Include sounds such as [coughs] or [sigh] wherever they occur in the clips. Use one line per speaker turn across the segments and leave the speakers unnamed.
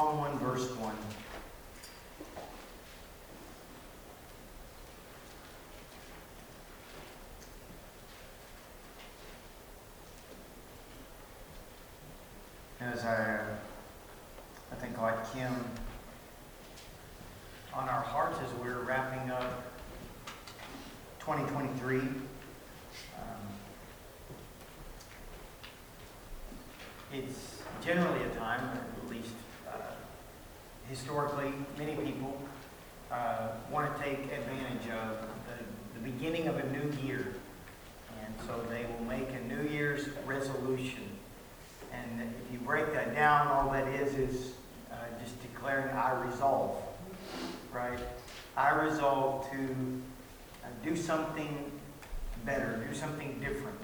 Psalm 1, verse 1. As I, I think like Kim, on our hearts as we're wrapping up 2023, um, it's generally a time, or at least uh, historically, many people uh, want to take advantage of the, the beginning of a new year. And so they will make a New Year's resolution. And if you break that down, all that is is uh, just declaring, I resolve, right? I resolve to uh, do something better, do something different.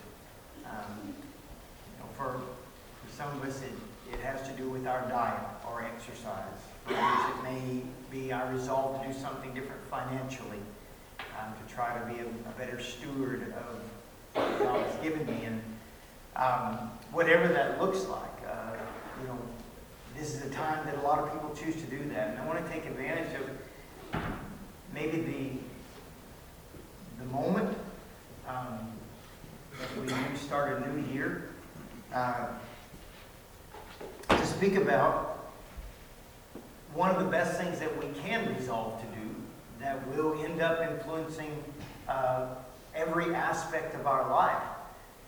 Um, you know, for, for some of us, it, it has to do with our diet or exercise. For others, it may be I resolve to do something different financially, um, to try to be a, a better steward of what God has given me. And um, whatever that looks like, uh, you know, this is a time that a lot of people choose to do that. And I want to take advantage of maybe the, the moment um, that we do start a new year uh, speak about one of the best things that we can resolve to do that will end up influencing uh, every aspect of our life.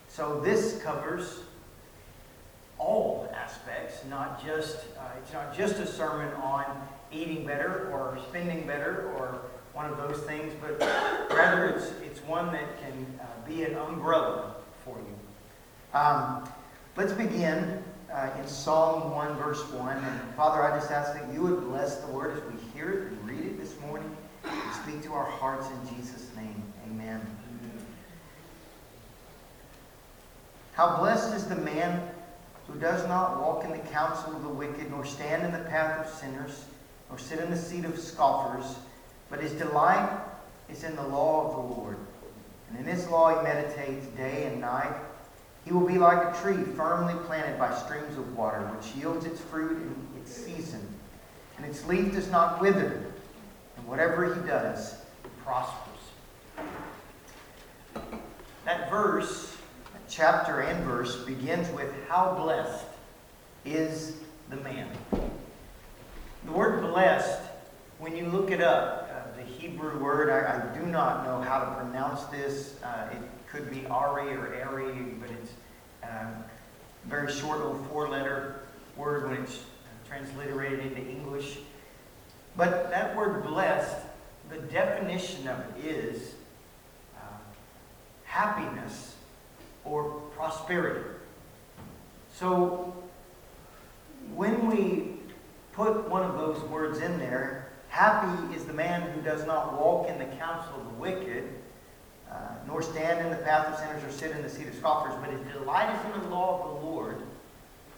So this covers all aspects, not just uh, it's not just a sermon on eating better or spending better or one of those things, but rather it's it's one that can uh, be an umbrella for you. Um, let's begin uh, in Psalm 1, verse 1. And Father, I just ask that you would bless the word as we hear it and read it this morning and speak to our hearts in Jesus' name. Amen. How blessed is the man who does not walk in the counsel of the wicked, nor stand in the path of sinners, nor sit in the seat of scoffers, but his delight is in the law of the Lord. And in his law he meditates day and night. He will be like a tree firmly planted by streams of water, which yields its fruit in its season, and its leaf does not wither, and whatever he does it prospers. That verse chapter and verse begins with How blessed is the man. The word blessed, when you look it up, uh, the Hebrew word, I, I, do not know how to pronounce this. Uh, it could be Ari or Ari, but it's um, very short little four letter word when it's transliterated into English. But that word blessed, the definition of it is uh, happiness or prosperity. So when we put one of those words in there, happy is the man who does not walk in the counsel of the wicked, uh, nor stand in the path of sinners or sit in the seat of scoffers, but his delight is in the law of the Lord.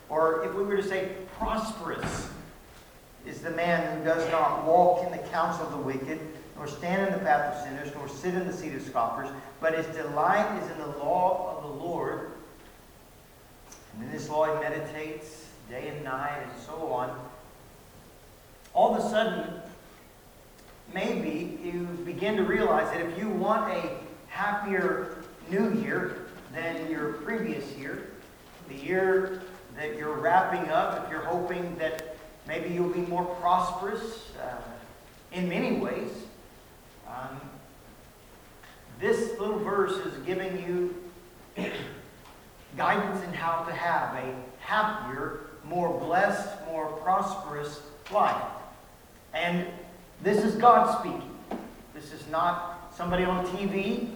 Or if we were to say prosperous is the man who does not walk in the counsel of the wicked, nor stand in the path of sinners, nor sit in the seat of scoffers, but his delight is in the law of the Lord. And in this law he meditates day and night and so on. All of a sudden, maybe you begin to realize that if you want a happier new year than your previous year, the year that you're wrapping up, if you're hoping that maybe you'll be more prosperous uh, in many ways, um, this little verse is giving you [coughs] guidance in how to have a happier, more blessed, more prosperous life. And this is God speaking. This is not somebody on TV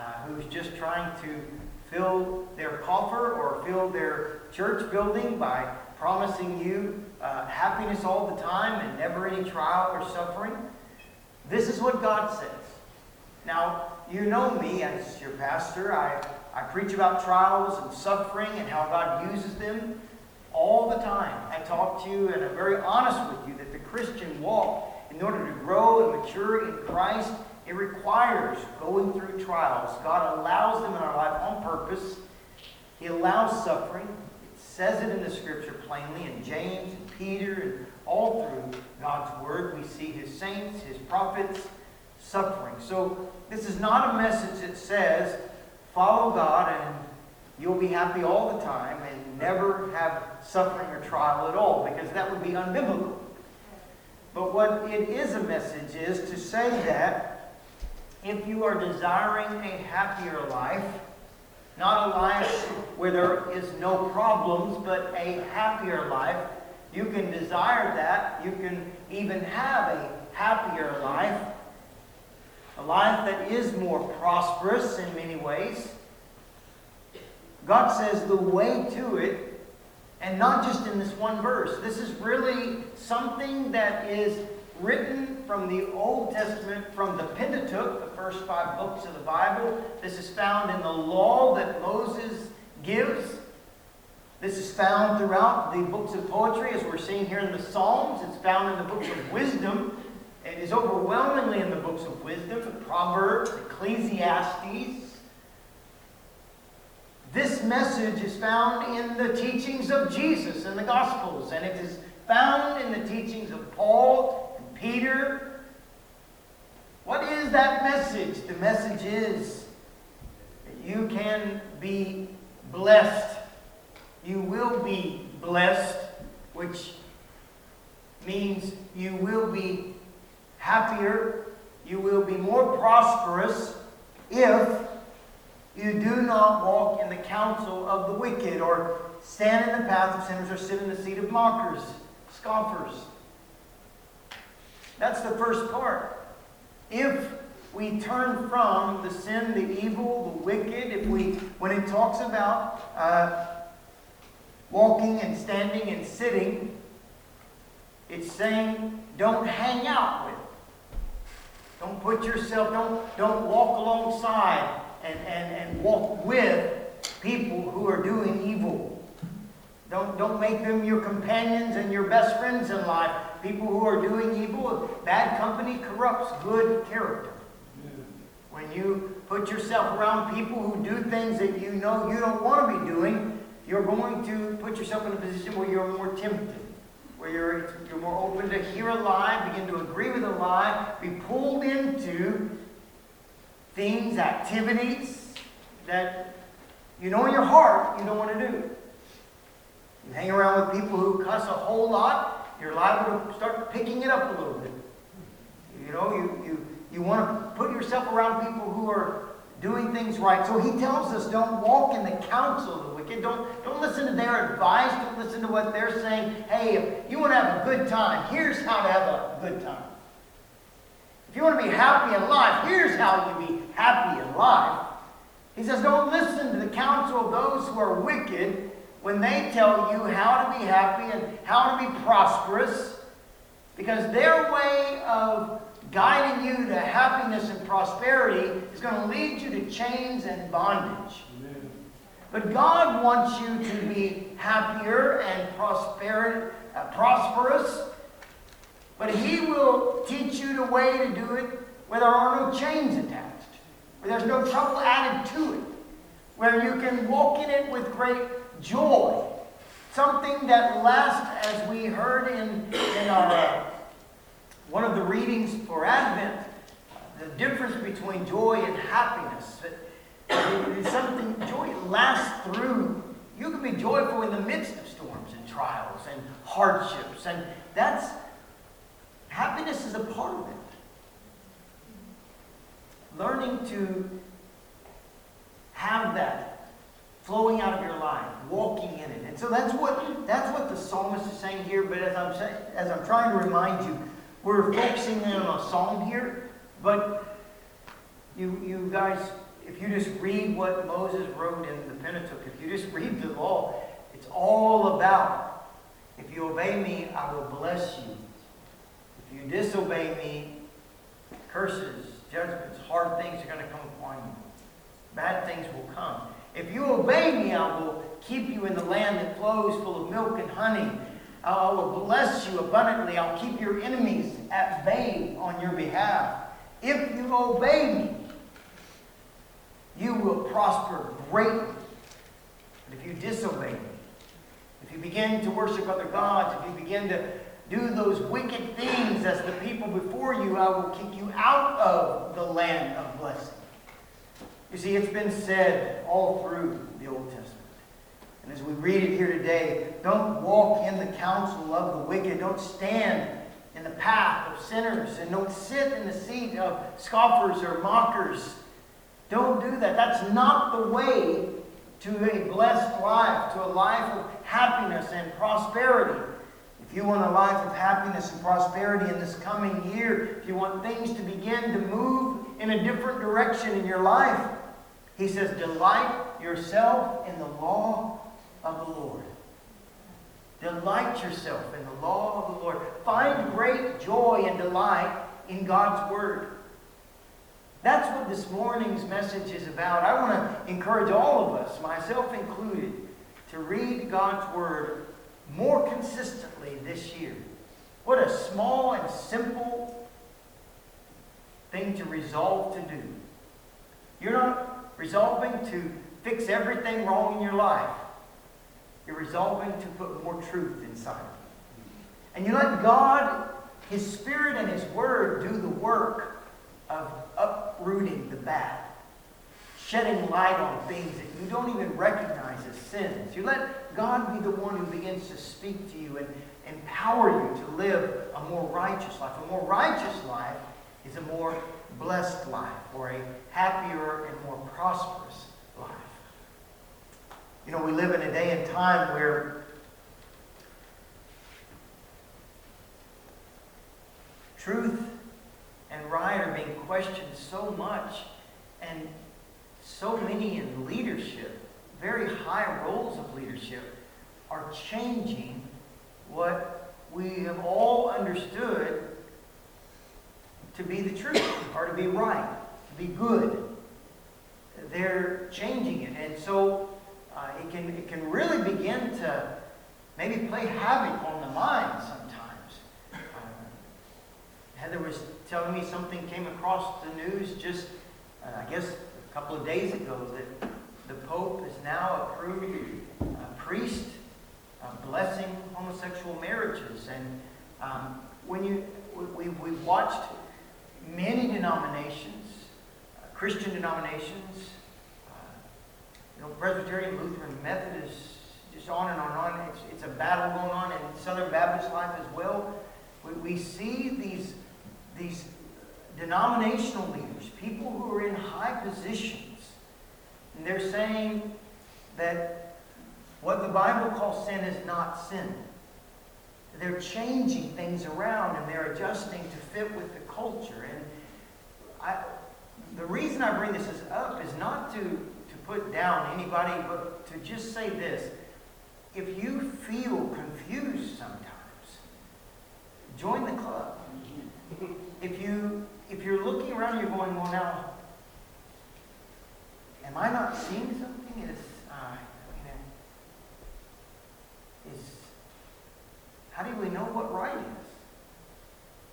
uh, who's just trying to fill their coffer or fill their church building by promising you uh, happiness all the time and never any trial or suffering. This is what God says. Now, you know me as your pastor. I, I preach about trials and suffering and how God uses them all the time. I talk to you and I'm very honest with you that the Christian walk, in order to grow and mature in Christ, it requires going through trials. God allows them in our life on purpose. He allows suffering. It says it in the scripture plainly in James and Peter, and all through God's Word, we see His saints, His prophets suffering. So this is not a message that says, follow God and you'll be happy all the time and never have suffering or trial at all, because that would be unbiblical. But what it is a message is to say that if you are desiring a happier life, not a life where there is no problems, but a happier life, you can desire that. You can even have a happier life, a life that is more prosperous in many ways. God says the way to it and not just in this one verse. This is really something that is written from the Old Testament, from the Pentateuch, the first five books of the Bible. This is found in the law that Moses gives. This is found throughout the books of poetry, as we're seeing here in the Psalms. It's found in the books of wisdom. It is overwhelmingly in the books of wisdom, Proverbs, Ecclesiastes. This message is found in the teachings of Jesus in the Gospels, and it is found in the teachings of Paul Peter. What is that message? The message is that you can be blessed. You will be blessed, which means you will be happier, you will be more prosperous if you do not walk in the counsel of the wicked, or stand in the path of sinners, or sit in the seat of mockers, scoffers. That's the first part. If we turn from the sin, the evil, the wicked, if we, when it talks about uh, walking and standing and sitting, it's saying don't hang out with. Don't put yourself, don't, don't walk alongside and, and, and walk with people who are doing evil. Don't, don't make them your companions and your best friends in life. People who are doing evil, bad company corrupts good character. When you put yourself around people who do things that you know you don't want to be doing, you're going to put yourself in a position where you're more tempted, where you're, you're more open to hear a lie, begin to agree with a lie, be pulled into things, activities that you know in your heart you don't want to do. You hang around with people who cuss a whole lot, you're liable to start picking it up a little bit. You know, you, you, you want to put yourself around people who are doing things right. So he tells us don't walk in the counsel of the wicked. Don't, don't listen to their advice. Don't listen to what they're saying. Hey, if you want to have a good time, here's how to have a good time. If you want to be happy in life, here's how you be happy in life. He says, don't listen to the counsel of those who are wicked when they tell you how to be happy and how to be prosperous, because their way of guiding you to happiness and prosperity is going to lead you to chains and bondage. Amen. But God wants you to be happier and prosper, uh, prosperous but He will teach you the way to do it where there are no chains attached, where there's no trouble added to it, where you can walk in it with great joy. Something that lasts, as we heard in, in our, uh, one of the readings for Advent, the difference between joy and happiness. It is something, joy lasts through. You can be joyful in the midst of storms and trials and hardships. And that's Happiness is a part of it. Learning to have that flowing out of your life, walking in it. And so that's what that's what the psalmist is saying here. But as I'm saying, as I'm trying to remind you, we're focusing in on a psalm here, but you you guys, if you just read what Moses wrote in the Pentateuch, if you just read the law, it's all about if you obey me, I will bless you. If you disobey me, curses, judgments, hard things are going to come upon you. Bad things will come. If you obey me, I will keep you in the land that flows full of milk and honey. I will bless you abundantly. I'll keep your enemies at bay on your behalf. If you obey me, you will prosper greatly. But if you disobey me, if you begin to worship other gods, if you begin to do those wicked things as the people before you, I will kick you out of the land of blessing. You see, it's been said all through. And as we read it here today, don't walk in the counsel of the wicked. Don't stand in the path of sinners. And don't sit in the seat of scoffers or mockers. Don't do that. That's not the way to a blessed life, to a life of happiness and prosperity. If you want a life of happiness and prosperity in this coming year, if you want things to begin to move in a different direction in your life, he says, delight yourself in the law of the Lord. Delight yourself in the law of the Lord. Find great joy and delight in God's Word. That's what this morning's message is about. I want to encourage all of us, myself included, to read God's Word more consistently this year. What a small and simple thing to resolve to do. You're not resolving to fix everything wrong in your life. You're resolving to put more truth inside. of you. And you let God, His Spirit and His Word do the work of uprooting the bad, shedding light on things that you don't even recognize as sins. You let God be the one who begins to speak to you and empower you to live a more righteous life. A more righteous life is a more blessed life, or a happier and more prosperous. You know, we live in a day and time where truth and right are being questioned so much, and so many in leadership, very high roles of leadership, are changing what we have all understood to be the truth, or to be right, to be good. They're changing it. And so uh, it, can, it can really begin to maybe play havoc on the mind sometimes. Uh, Heather was telling me something came across the news just, uh, I guess, a couple of days ago that the Pope has now approved a priest blessing homosexual marriages. And um, when you, we, we, watched many denominations, uh, Christian denominations, you know, Presbyterian, Lutheran, Methodist, just on and on and on. It's, it's a battle going on in Southern Baptist life as well. We, we see these, these denominational leaders, people who are in high positions, and they're saying that what the Bible calls sin is not sin. They're changing things around and they're adjusting to fit with the culture. And I, the reason I bring this up is not to put down anybody, but to just say this. If you feel confused sometimes, join the club. If you if you're looking around you're going, well now, am I not seeing something? Is uh, you know, is how do we know what right is?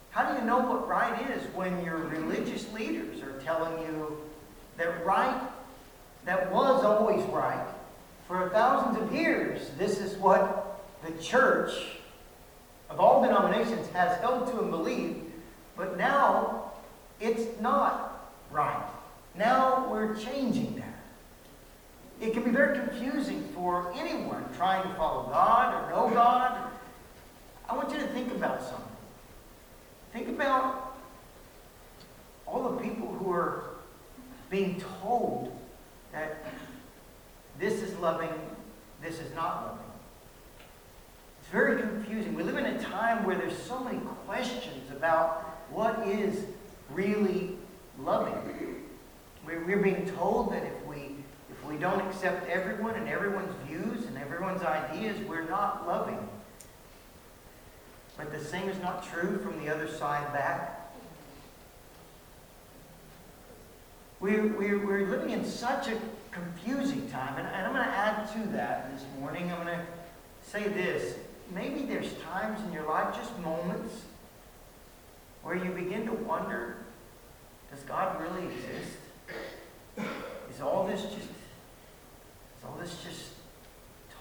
How do you know what right is when your religious leaders are telling you that right that was always right. For thousands of years, this is what the church of all denominations has held to and believed, but now it's not right. Now we're changing that. It can be very confusing for anyone trying to follow God or know God. I want you to think about something. Think about all the people who are being told this is loving, this is not loving. It's very confusing. We live in a time where there's so many questions about what is really loving. We're, we're being told that if we if we don't accept everyone and everyone's views and everyone's ideas, we're not loving. But the same is not true from the other side back. We're, we're, we're living in such a confusing time, and, and I'm going to add to that this morning. I'm going to say this. Maybe there's times in your life, just moments, where you begin to wonder, does God really exist? Is all this just, is all this just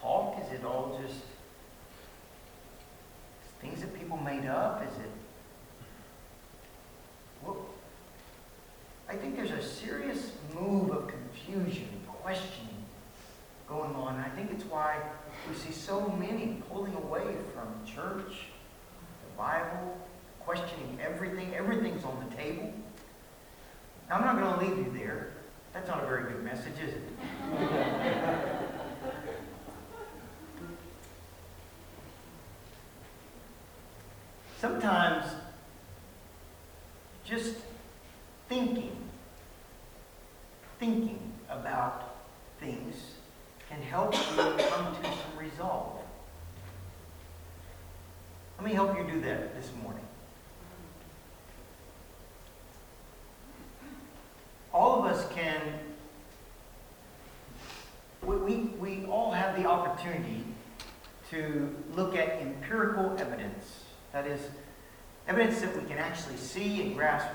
talk? Is it all just things that people made up? Is it? Well, I think there's a serious move of confusion, questioning going on. I think it's why we see so many pulling away from church, the Bible, questioning everything. Everything's on the table. Now, I'm not going to leave you there. That's not a very good message, is it? [laughs] Sometimes just thinking, thinking about things can help you come to some resolve. Let me help you do that this morning. All of us can, we, we, we all have the opportunity to look at empirical evidence. That is, evidence that we can actually see and grasp.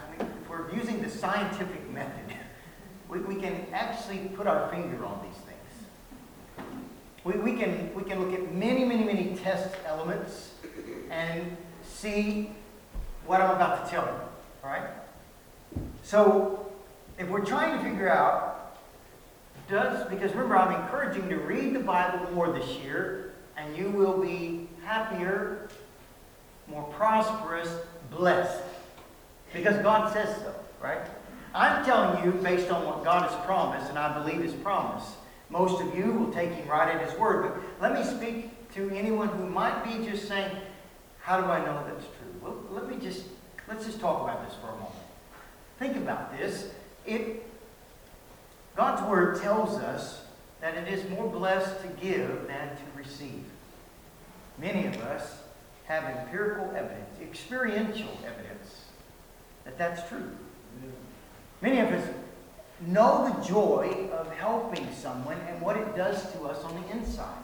We're using the scientific method, we, we can actually put our finger on these things. We, we, can, we can look at many, many, many test elements and see what I'm about to tell you. All right? So, if we're trying to figure out, does, because remember, I'm encouraging you to read the Bible more this year, and you will be happier, more prosperous, blessed. Because God says so, right? I'm telling you based on what God has promised, and I believe His promise. Most of you will take Him right at His word. But let me speak to anyone who might be just saying, How do I know that's true? Well, let me just, let's just talk about this for a moment. Think about this. It, God's word tells us that it is more blessed to give than to receive. Many of us have empirical evidence, experiential evidence, that that's true. Many of us know the joy of helping someone and what it does to us on the inside.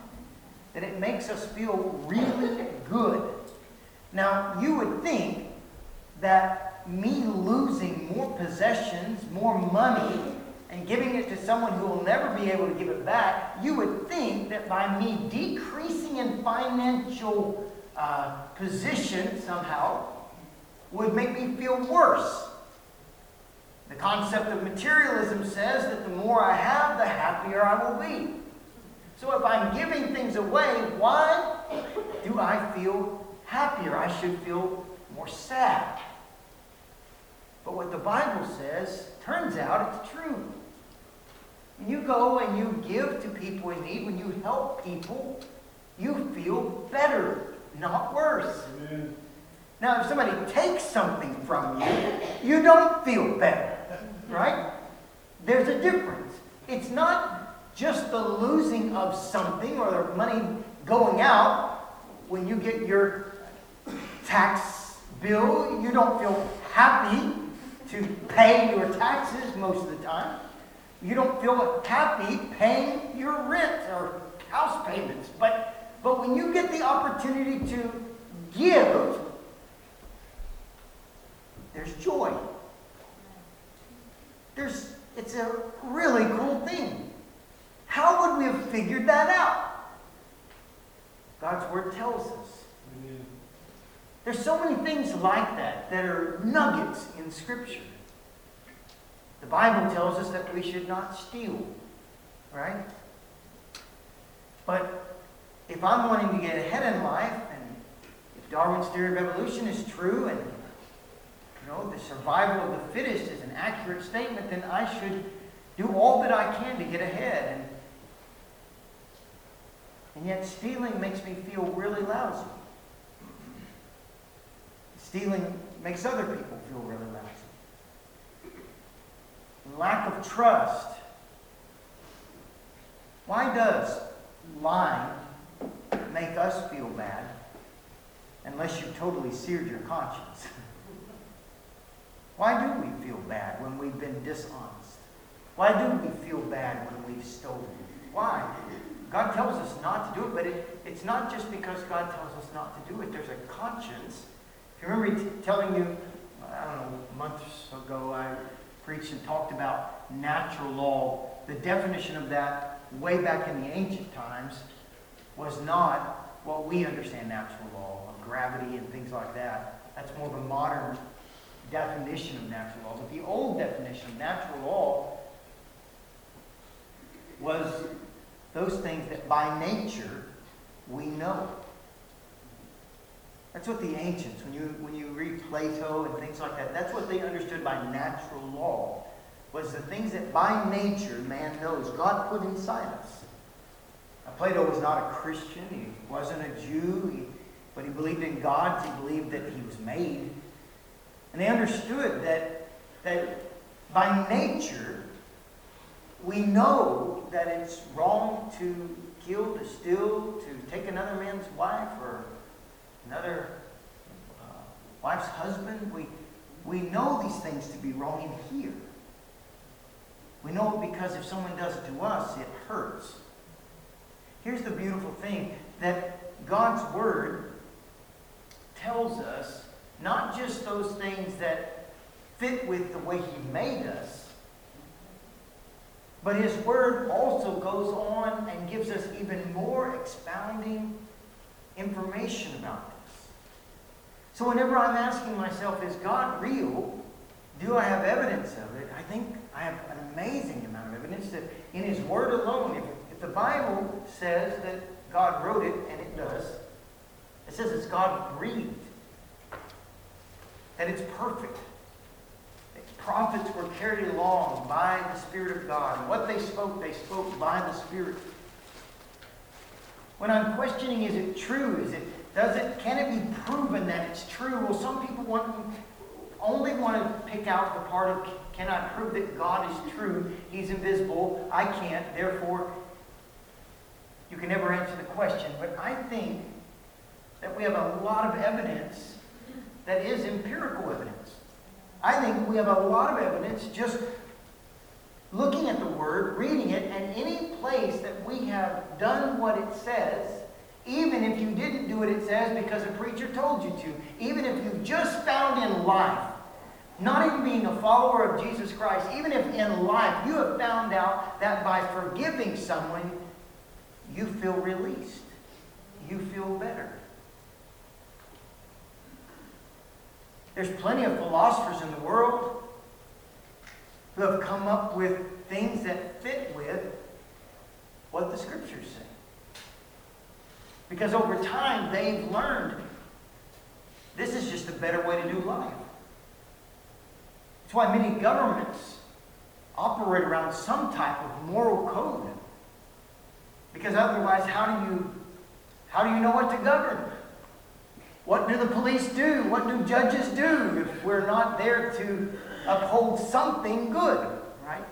That it makes us feel really good. Now, you would think that me losing more possessions, more money, and giving it to someone who will never be able to give it back, you would think that by me decreasing in financial uh, position somehow would make me feel worse. The concept of materialism says that the more I have, the happier I will be. So if I'm giving things away, why do I feel happier? I should feel more sad. But what the Bible says, turns out it's true. When you go and you give to people in need, when you help people, you feel better, not worse. Amen. Now, if somebody takes something from you, you don't feel better, right? There's a difference. It's not just the losing of something or the money going out. When you get your tax bill, you don't feel happy to pay your taxes most of the time. You don't feel happy paying your rent or house payments. But, but when you get the opportunity to give, there's joy. There's, it's a really cool thing. How would we have figured that out? God's Word tells us. There's so many things like that that are nuggets in Scripture. The Bible tells us that we should not steal, right? But if I'm wanting to get ahead in life, and if Darwin's theory of evolution is true, and know the survival of the fittest is an accurate statement, then I should do all that I can to get ahead. And, and yet stealing makes me feel really lousy. Stealing makes other people feel really lousy lack of trust. Why does lying make us feel bad unless you've totally seared your conscience? [laughs] Why do we feel bad when we've been dishonest? Why do we feel bad when we've stolen? Why? God tells us not to do it, but it, it's not just because God tells us not to do it. There's a conscience. If you remember t- telling you, I don't know, months ago, I preached and talked about natural law, the definition of that way back in the ancient times was not what we understand natural law, of gravity and things like that. That's more of a modern definition of natural law. But the old definition of natural law was those things that by nature we know. That's what the ancients, when you, when you read Plato and things like that, that's what they understood by natural law, was the things that by nature man knows, God put inside us. Now, Plato was not a Christian, he wasn't a Jew, he, but he believed in God, he believed that he was made. And they understood that, that by nature, we know that it's wrong to kill, to steal, to take another man's wife or another uh, wife's husband. We, we know these things to be wrong in here. We know it because if someone does it to us, it hurts. Here's the beautiful thing that God's Word tells us not just those things that fit with the way He made us, but His Word also goes on and gives us even more expounding information about this. So whenever I'm asking myself, is God real? Do I have evidence of it? I think I have an amazing amount of evidence that in His Word alone, if, if the Bible says that God wrote it, and it does, it says it's God breathed that it's perfect. Prophets were carried along by the Spirit of God. And what they spoke, they spoke by the Spirit. When I'm questioning, is it true? Is it does it can it be proven that it's true? Well, some people want only want to pick out the part of can I prove that God is true? He's invisible. I can't. Therefore, you can never answer the question. But I think that we have a lot of evidence that is empirical evidence. I think we have a lot of evidence just looking at the Word, reading it, and any place that we have done what it says, even if you didn't do what it says because a preacher told you to, even if you've just found in life, not even being a follower of Jesus Christ, even if in life you have found out that by forgiving someone, you feel released, you feel better. There's plenty of philosophers in the world who have come up with things that fit with what the scriptures say. Because over time, they've learned this is just a better way to do life. That's why many governments operate around some type of moral code. Because otherwise, how do you, how do you know what to govern? What do the police do? What do judges do if we're not there to uphold something good, right?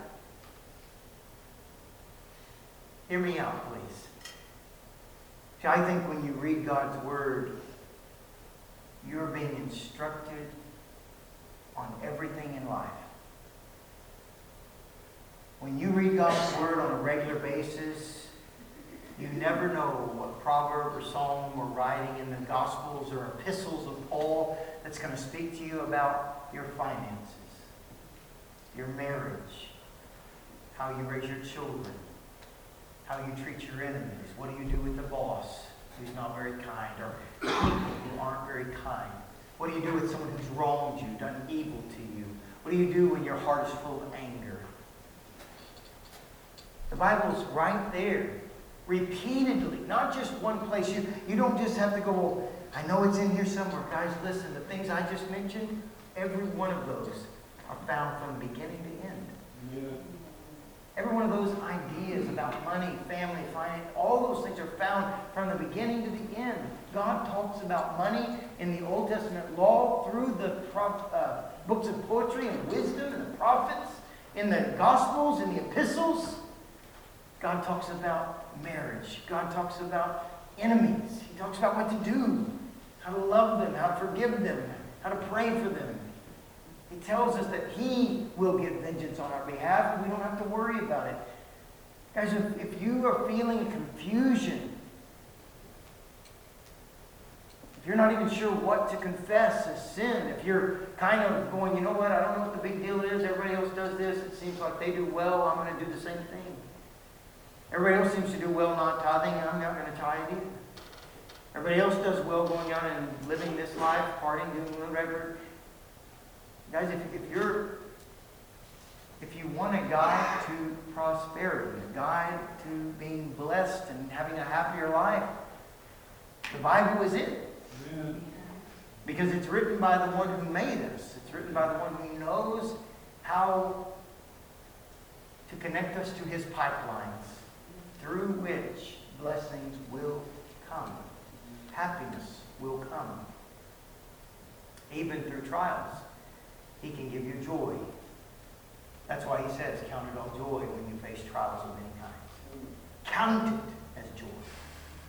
Hear me out, please. See, I think when you read God's Word, you're being instructed on everything in life. When you read God's Word on a regular basis, you never know what proverb or psalm or writing in the Gospels or epistles of Paul that's going to speak to you about your finances, your marriage, how you raise your children, how you treat your enemies, what do you do with the boss who's not very kind, or people who aren't very kind. What do you do with someone who's wronged you, done evil to you? What do you do when your heart is full of anger? The Bible's right there repeatedly, not just one place. You, you don't just have to go, I know it's in here somewhere. Guys, listen, the things I just mentioned, every one of those are found from beginning to end. Yeah. Every one of those ideas about money, family, finance, all those things are found from the beginning to the end. God talks about money in the Old Testament law through the uh, books of poetry and wisdom and the prophets, in the Gospels, in the epistles. God talks about marriage. God talks about enemies. He talks about what to do, how to love them, how to forgive them, how to pray for them. He tells us that He will get vengeance on our behalf, and we don't have to worry about it. Guys, if, if you are feeling confusion, if you're not even sure what to confess as sin, if you're kind of going, you know what, I don't know what the big deal is, everybody else does this, it seems like they do well, I'm going to do the same thing. Everybody else seems to do well not tithing, and I'm not going to tithe either. Everybody else does well going out and living this life, partying, doing whatever. Guys, if, if you're if you want a guide to prosperity, a guide to being blessed and having a happier life, the Bible is it. Because it's written by the one who made us. It's written by the one who knows how to connect us to his pipelines through which blessings will come. Happiness will come. Even through trials, he can give you joy. That's why he says, Count it all joy when you face trials of many kinds. Count it as joy.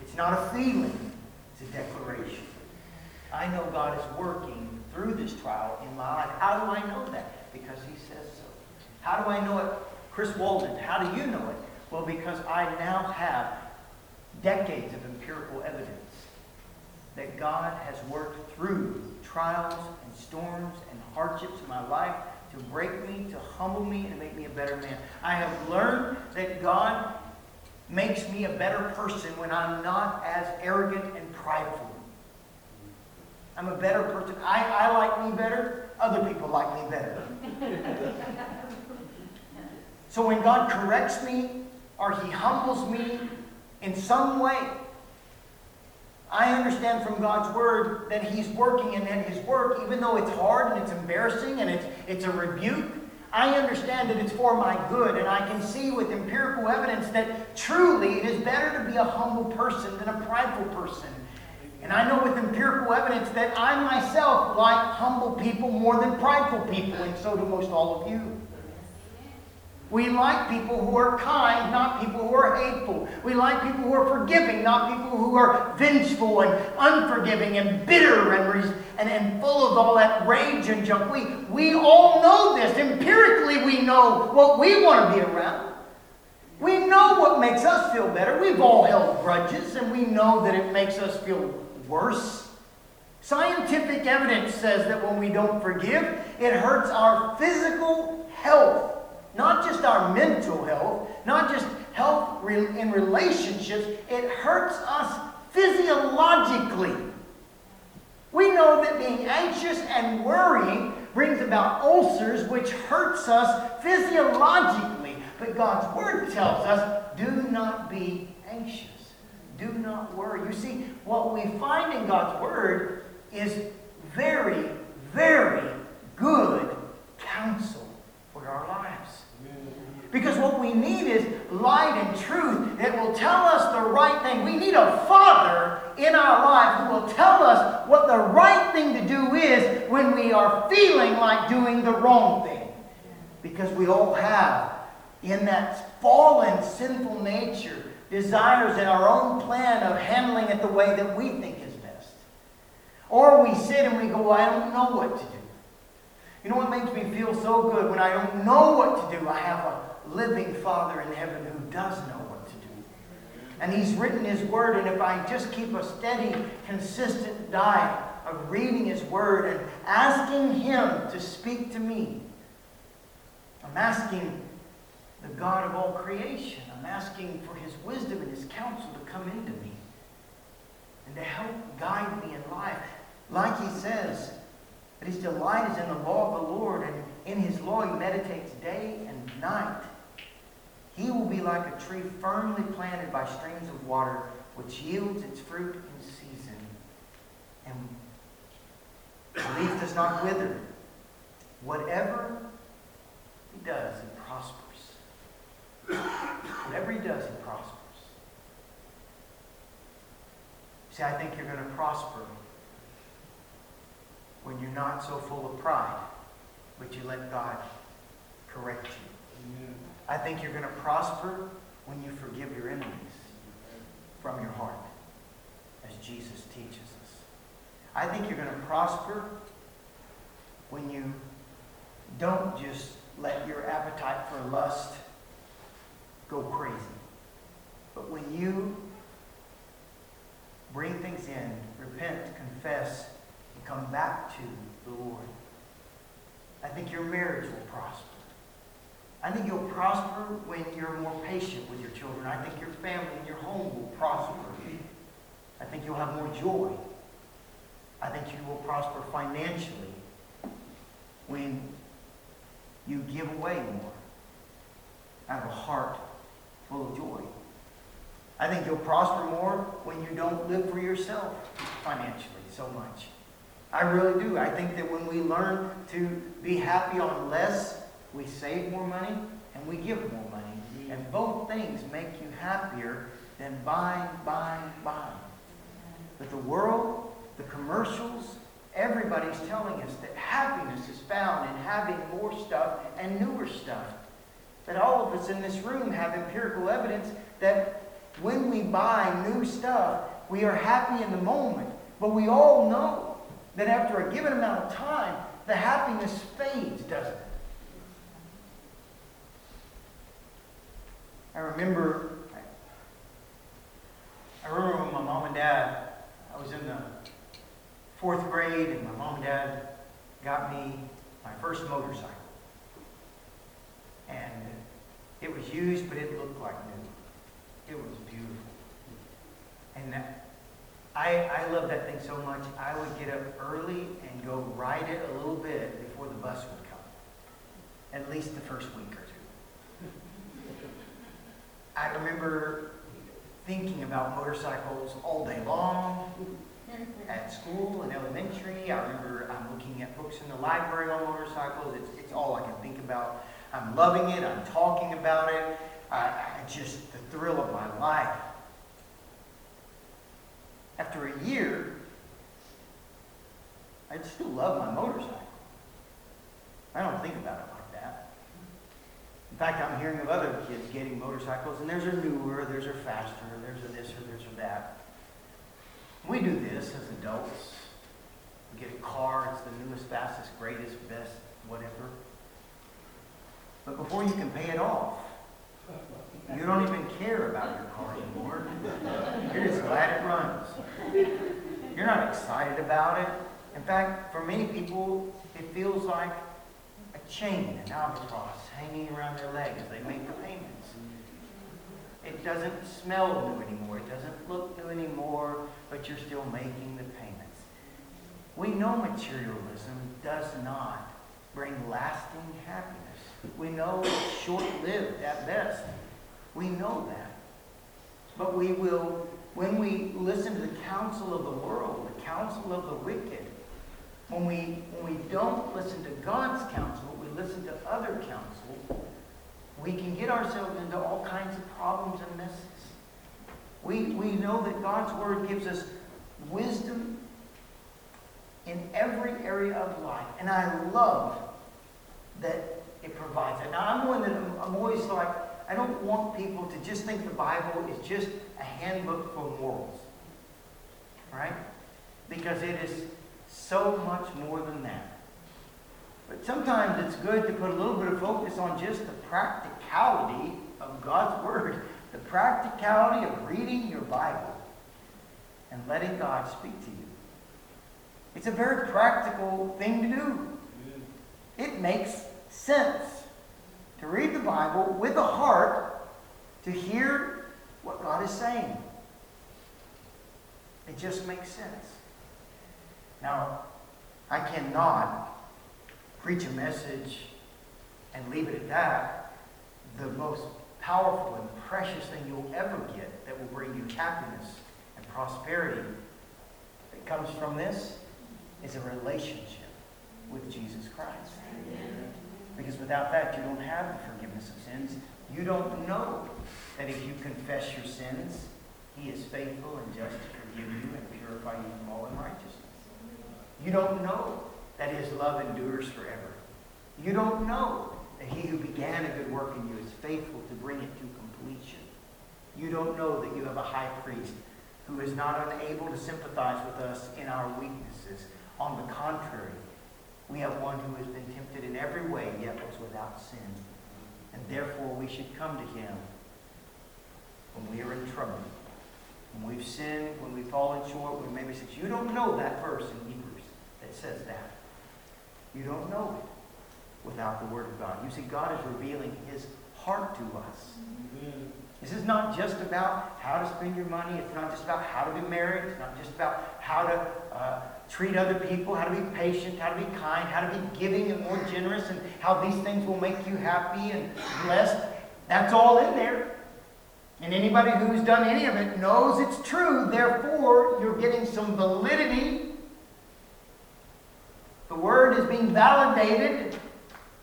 It's not a feeling, it's a declaration. I know God is working through this trial in my life. How do I know that? Because he says so. How do I know it? Chris Walden, how do you know it? Well, because I now have decades of empirical evidence that God has worked through trials and storms and hardships in my life to break me, to humble me, and to make me a better man. I have learned that God makes me a better person when I'm not as arrogant and prideful. I'm a better person. I, I like me better. Other people like me better. [laughs] so when God corrects me or He humbles me in some way, I understand from God's word that He's working and that His work, even though it's hard and it's embarrassing and it's, it's a rebuke, I understand that it's for my good. And I can see with empirical evidence that truly it is better to be a humble person than a prideful person. And I know with empirical evidence that I myself like humble people more than prideful people, and so do most all of you. We like people who are kind, not people who are hateful. We like people who are forgiving, not people who are vengeful and unforgiving and bitter and, and, and full of all that rage and junk. We, we all know this. Empirically, we know what we want to be around. We know what makes us feel better. We've all held grudges, and we know that it makes us feel worse. Scientific evidence says that when we don't forgive, it hurts our physical health not just our mental health, not just health in relationships, it hurts us physiologically. We know that being anxious and worrying brings about ulcers, which hurts us physiologically. But God's Word tells us do not be anxious. Do not worry. You see, what we find in God's Word is very, very good counsel for our lives. Because what we need is light and truth that will tell us the right thing. We need a father in our life who will tell us what the right thing to do is when we are feeling like doing the wrong thing. Because we all have, in that fallen, sinful nature, desires in our own plan of handling it the way that we think is best. Or we sit and we go, well, I don't know what to do. You know what makes me feel so good? When I don't know what to do, I have a living Father in heaven who does know what to do. And He's written His Word, and if I just keep a steady, consistent diet of reading His Word and asking Him to speak to me, I'm asking the God of all creation, I'm asking for His wisdom and His counsel to come into me and to help guide me in life. Like He says, that His delight is in the law of the Lord, and in His law He meditates day and night. He will be like a tree firmly planted by streams of water, which yields its fruit in season. And the leaf does not wither. Whatever he does, he prospers. Whatever he does, he prospers. See, I think you're going to prosper when you're not so full of pride, but you let God correct you. Amen. I think you're going to prosper when you forgive your enemies from your heart, as Jesus teaches us. I think you're going to prosper when you don't just let your appetite for lust go crazy, but when you bring things in, repent, confess, and come back to the Lord. I think your marriage will prosper. I think you'll prosper when you're more patient with your children. I think your family and your home will prosper I think you'll have more joy. I think you will prosper financially when you give away more out of a heart full of joy. I think you'll prosper more when you don't live for yourself financially so much. I really do. I think that when we learn to be happy on less, we save more money and we give more money. Mm-hmm. And both things make you happier than buying, buying, buying. But the world, the commercials, everybody's telling us that happiness is found in having more stuff and newer stuff. That all of us in this room have empirical evidence that when we buy new stuff, we are happy in the moment. But we all know that after a given amount of time, the happiness fades, doesn't it? I remember, I remember when my mom and dad, I was in the fourth grade, and my mom and dad got me my first motorcycle. And it was used, but it looked like new. It was beautiful. And that, I, I love that thing so much, I would get up early and go ride it a little bit before the bus would come. At least the first week or two. I remember thinking about motorcycles all day long at school and elementary. I remember I'm looking at books in the library on motorcycles. It's, it's all I can think about. I'm loving it. I'm talking about it. I, I just the thrill of my life. After a year, I still love my motorcycle. I don't think about it. In fact, I'm hearing of other kids getting motorcycles, and there's a newer, there's a faster, there's a this or there's a that. We do this as adults. We get a car, it's the newest, fastest, greatest, best, whatever. But before you can pay it off, you don't even care about your car anymore. You're just glad it runs. You're not excited about it. In fact, for many people, it feels like chain, an albatross hanging around their leg as they make the payments. It doesn't smell new anymore. It doesn't look new anymore, but you're still making the payments. We know materialism does not bring lasting happiness. We know it's short-lived at best. We know that. But we will, when we listen to the counsel of the world, the counsel of the wicked, when we, when we don't listen to God's counsel, listen to other counsel, we can get ourselves into all kinds of problems and messes. We, we know that God's Word gives us wisdom in every area of life. And I love that it provides it. Now, I'm one that I'm, I'm always like, I don't want people to just think the Bible is just a handbook for morals. Right? Because it is so much more than that. But sometimes it's good to put a little bit of focus on just the practicality of God's Word, the practicality of reading your Bible and letting God speak to you. It's a very practical thing to do. It makes sense to read the Bible with a heart to hear what God is saying. It just makes sense. Now, I cannot preach a message and leave it at that. The most powerful and precious thing you'll ever get that will bring you happiness and prosperity that comes from this is a relationship with Jesus Christ. Because without that, you don't have the forgiveness of sins. You don't know that if you confess your sins, he is faithful and just to forgive you and purify you from all unrighteousness. You don't know that his love endures forever. You don't know that he who began a good work in you is faithful to bring it to completion. You don't know that you have a high priest who is not unable to sympathize with us in our weaknesses. On the contrary, we have one who has been tempted in every way, yet was without sin. And therefore we should come to him when we are in trouble. When we've sinned, when we've fallen short, when maybe says, you don't know that verse in Hebrews that says that. You don't know it without the Word of God. You see, God is revealing his heart to us. This is not just about how to spend your money. It's not just about how to be married. It's not just about how to uh, treat other people, how to be patient, how to be kind, how to be giving and more generous, and how these things will make you happy and blessed. That's all in there. And anybody who's done any of it knows it's true. Therefore, you're getting some validity. The word is being validated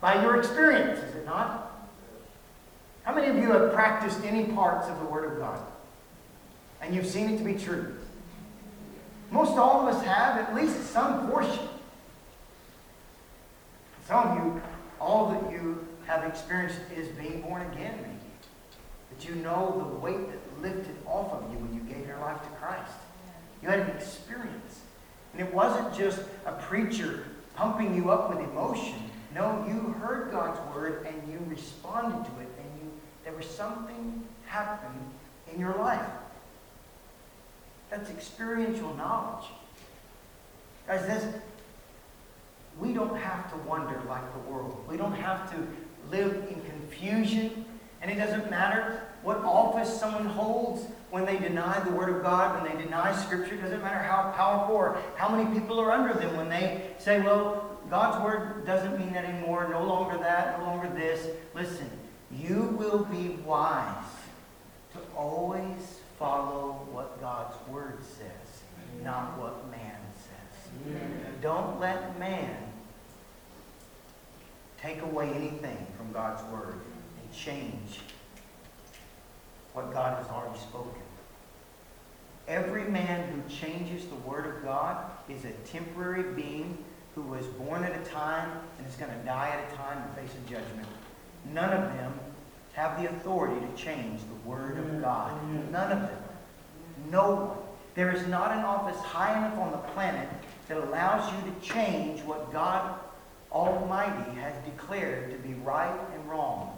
by your experience, is it not? How many of you have practiced any parts of the Word of God? And you've seen it to be true? Most all of us have at least some portion. Some of you, all that you have experienced is being born again, maybe. That you know the weight that lifted off of you when you gave your life to Christ. You had an experience. And it wasn't just a preacher pumping you up with emotion. No, you heard God's word and you responded to it, and you there was something happened in your life. That's experiential knowledge. Guys, this, we don't have to wonder like the world. We don't have to live in confusion. And it doesn't matter what office someone holds when they deny the Word of God, when they deny Scripture. Doesn't matter how powerful or how many people are under them when they say, well, God's Word doesn't mean that anymore, no longer that, no longer this. Listen, you will be wise to always follow what God's Word says, not what man says. Don't let man take away anything from God's Word and change what God has already spoken. Every man who changes the Word of God is a temporary being who was born at a time and is going to die at a time and face a judgment. None of them have the authority to change the Word of God. None of them. No one. There is not an office high enough on the planet that allows you to change what God Almighty has declared to be right and wrong.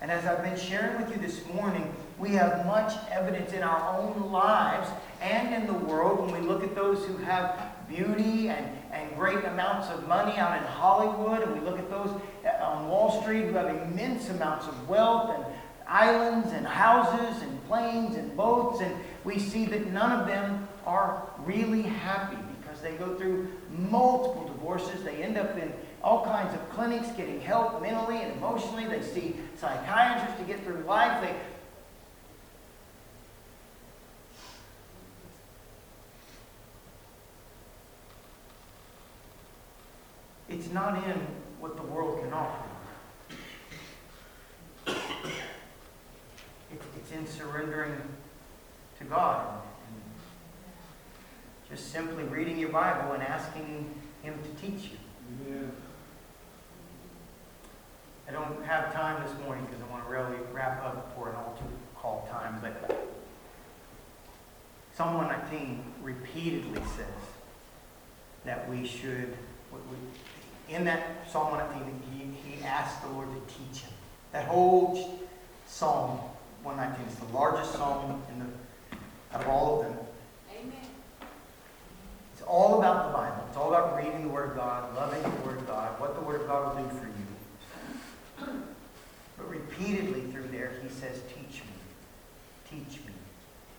And as I've been sharing with you this morning, we have much evidence in our own lives and in the world when we look at those who have beauty and, and great amounts of money out in Hollywood, and we look at those uh, on Wall Street who have immense amounts of wealth and islands and houses and planes and boats, and we see that none of them are really happy because they go through multiple divorces. They end up in all kinds of clinics getting help mentally and emotionally. They see psychiatrists to get through life. They, it's not in what the world can offer. It's, it's in surrendering to God and just simply reading your Bible and asking Him to teach you. Yeah. I don't have time this morning because I want to really wrap up for an altar call time, but Psalm 119 repeatedly says that we should, in that Psalm 119, he, he asked the Lord to teach him. That whole Psalm 119 is the largest psalm in the, out of all of them. Amen. It's all about the Bible. It's all about reading the Word of God, loving the Word of God, what the Word of God will do for you. But repeatedly through there, he says, Teach me, teach me,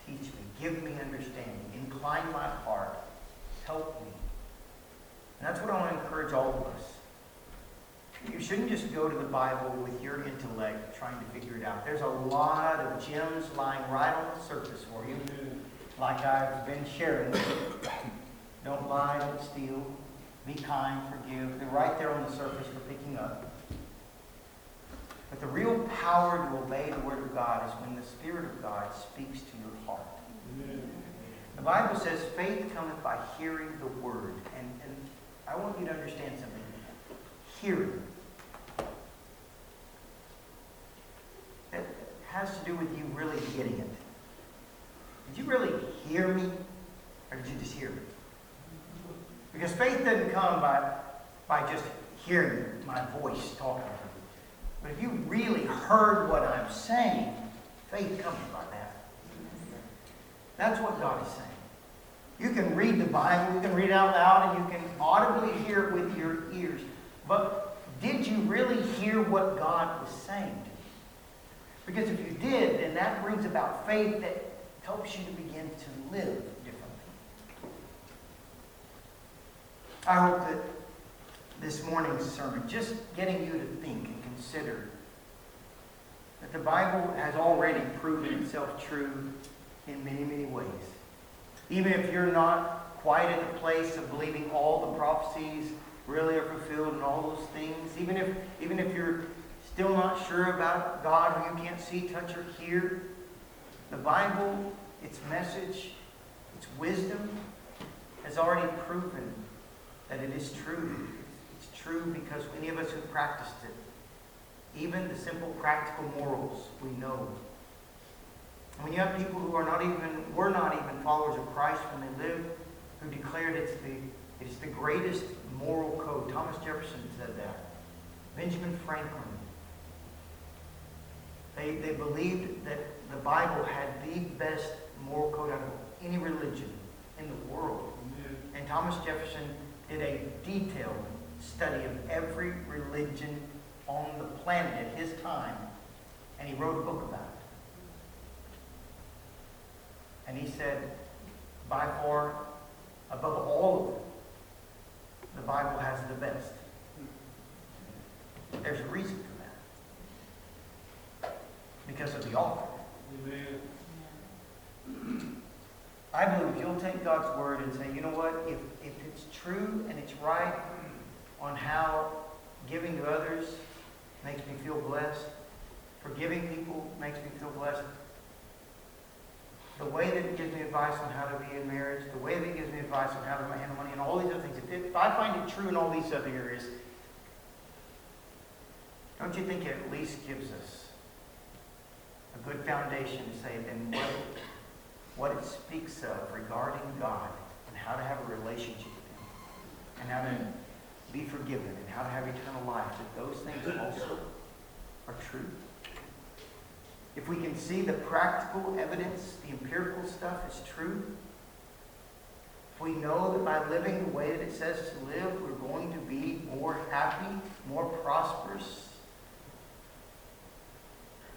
teach me, give me understanding, incline my heart, help me. And that's what I want to encourage all of us. Shouldn't just go to the Bible with your intellect trying to figure it out. There's a lot of gems lying right on the surface for you, like I've been sharing. Don't lie, don't steal, be kind, forgive. They're right there on the surface for picking up. But the real power to obey the Word of God is when the Spirit of God speaks to your heart. The Bible says faith cometh by hearing the Word. And, and I want you to understand something. Hearing. It has to do with you really getting it. Did you really hear me? Or did you just hear me? Because faith doesn't come by, by just hearing my voice talking to you. But if you really heard what I'm saying, faith comes by that. That's what God is saying. You can read the Bible, you can read it out loud, and you can audibly hear it with your ears. But did you really hear what God was saying Because if you did, then that brings about faith that helps you to begin to live differently. I hope that this morning's sermon, just getting you to think and consider that the Bible has already proven itself true in many, many ways. Even if you're not quite at the place of believing all the prophecies really are fulfilled and all those things, even if, even if you're still not sure about God who you can't see, touch, or hear, the Bible, its message, its wisdom, has already proven that it is true. It's true because many of us who practiced it, even the simple practical morals, we know. And when you have people who are not even, were not even followers of Christ when they lived, who declared it's the, it's the greatest moral code. Thomas Jefferson said that. Benjamin Franklin. They, they believed that the Bible had the best moral code out of any religion in the world. And Thomas Jefferson did a detailed study of every religion on the planet at his time, and he wrote a book about it. And he said, by far, above all of them, the Bible has the best. There's a reason. Because of the author. I believe if you'll take God's word and say, you know what, if, if it's true and it's right on how giving to others makes me feel blessed, forgiving people makes me feel blessed, the way that it gives me advice on how to be in marriage, the way that it gives me advice on how to handle money, and all these other things, if, if I find it true in all these other areas, don't you think it at least gives us a good foundation to say, then what what it speaks of regarding God and how to have a relationship with Him and how to be forgiven and how to have eternal life, that those things also are true. If we can see the practical evidence, the empirical stuff is true, if we know that by living the way that it says to live, we're going to be more happy, more prosperous,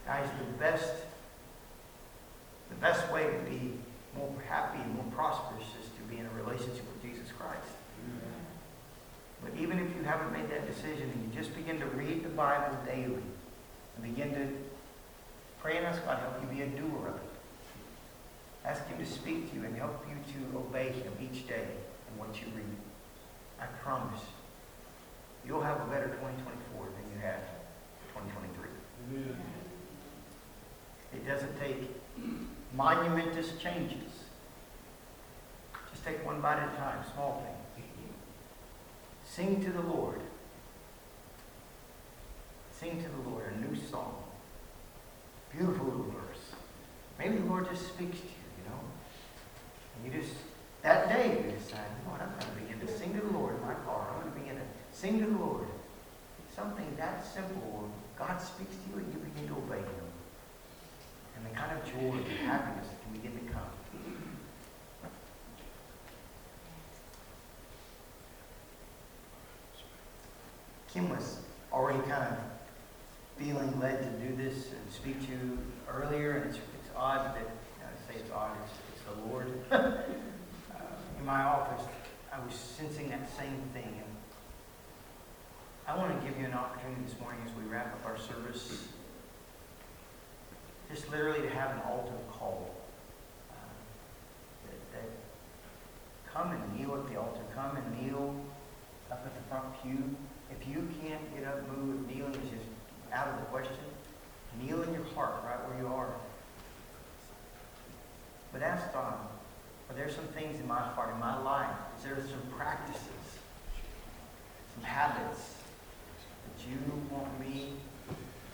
guys, the best the best way to be more happy and more prosperous is to be in a relationship with Jesus Christ. But even if you haven't made that decision and you just begin to read the Bible daily and begin to pray and ask God to help you be a doer of it. Ask Him to speak to you and help you to obey Him each day in what you read. I promise you'll have a better 2024 than you had 2023. Amen. It doesn't take monumentous changes. Just take one bite at a time, small thing. Sing to the Lord. Sing to the Lord a new song. Beautiful little verse. Maybe the Lord just speaks to you, you know. And you just, that day, you decide, you know what, I'm going to begin to sing to the Lord in my car. I'm going to begin to sing to the Lord. Something that simple. God speaks to you and you begin to obey Him and the kind of joy and happiness that can begin to come. Kim was already kind of feeling led to do this and speak to you earlier, and it's, it's odd that, I say it's odd, it's, it's the Lord. [laughs] uh, in my office, I was sensing that same thing. And I want to give you an opportunity this morning as we wrap up our service just literally to have an altar call. Uh, come and kneel at the altar. Come and kneel up at the front pew. If you can't get up, move, kneeling is just out of the question. Kneel in your heart right where you are. But ask God, are there some things in my heart, in my life? Is there some practices, some habits that you want me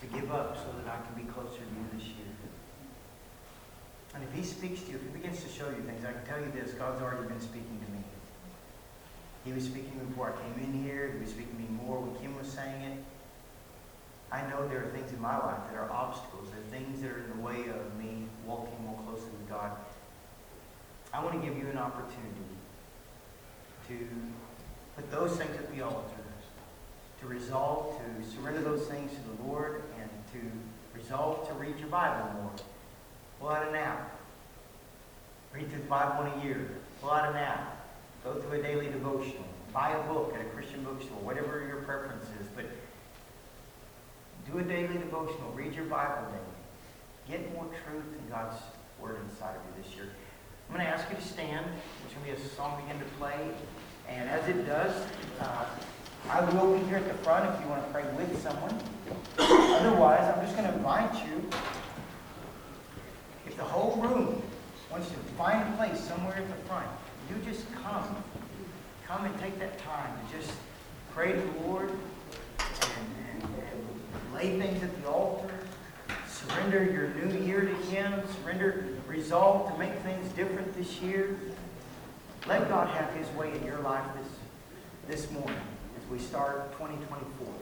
to give up so that I can be closer to you this year? If he speaks to you, if he begins to show you things, I can tell you this, God's already been speaking to me. He was speaking before I came in here. He was speaking to me more when Kim was saying it. I know there are things in my life that are obstacles. There are things that are in the way of me walking more closely with God. I want to give you an opportunity to put those things at the altar, to resolve to surrender those things to the Lord and to Resolve to read your Bible more. Pull out an app. Read through the Bible in a year. Pull out an app. Go through a daily devotional. Buy a book at a Christian bookstore, whatever your preference is. But do a daily devotional. Read your Bible daily. Get more truth in God's Word inside of you this year. I'm going to ask you to stand. There's going to be a song begin to play. And as it does, uh, I will be here at the front if you want to pray with someone. Otherwise, I'm just going to invite you. If the whole room wants to find a place somewhere at the front, you just come. Come and take that time to just pray to the Lord and, and, and lay things at the altar. Surrender your new year to Him. Surrender resolve to make things different this year. Let God have His way in your life this, this morning as we start 2024.